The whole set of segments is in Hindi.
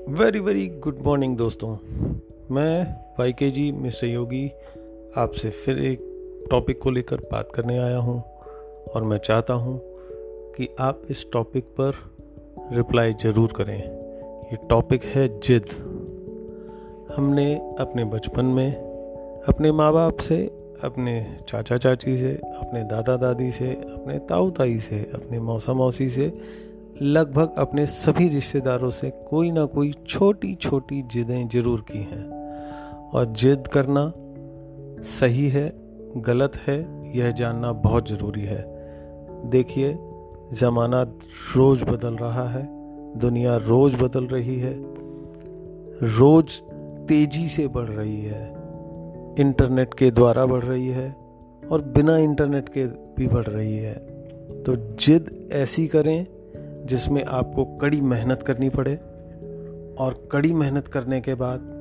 वेरी वेरी गुड मॉर्निंग दोस्तों। मैं वाई के जी मिस्टर योगी आपसे फिर एक टॉपिक को लेकर बात करने आया हूँ और मैं चाहता हूँ कि आप इस टॉपिक पर रिप्लाई ज़रूर करें। ये टॉपिक है जिद। हमने अपने बचपन में अपने माँ बाप से, अपने चाचा चाची से, अपने दादा दादी से, अपने ताऊ ताई से, अपने मौसा मौसी से लगभग अपने सभी रिश्तेदारों से कोई ना कोई छोटी छोटी जिदें ज़रूर की हैं। और जिद करना सही है, गलत है, यह जानना बहुत ज़रूरी है। देखिए, ज़माना रोज़ बदल रहा है, दुनिया रोज़ बदल रही है, रोज़ तेज़ी से बढ़ रही है, इंटरनेट के द्वारा बढ़ रही है और बिना इंटरनेट के भी बढ़ रही है। तो जिद ऐसी करें जिसमें आपको कड़ी मेहनत करनी पड़े और कड़ी मेहनत करने के बाद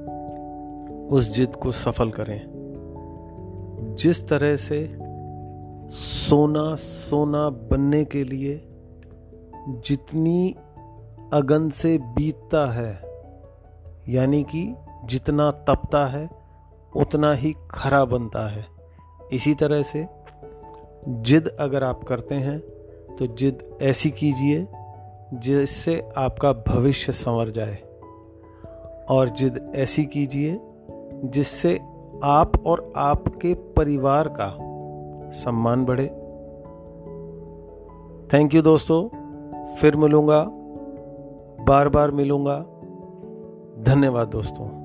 उस जिद को सफल करें। जिस तरह से सोना सोना बनने के लिए जितनी अगन से बीतता है, यानी कि जितना तपता है, उतना ही खरा बनता है। इसी तरह से जिद अगर आप करते हैं तो जिद ऐसी कीजिए जिससे आपका भविष्य संवर जाए। और जिद ऐसी कीजिए जिससे आप और आपके परिवार का सम्मान बढ़े। थैंक यू दोस्तों। फिर मिलूँगा बार बार मिलूँगा। धन्यवाद दोस्तों।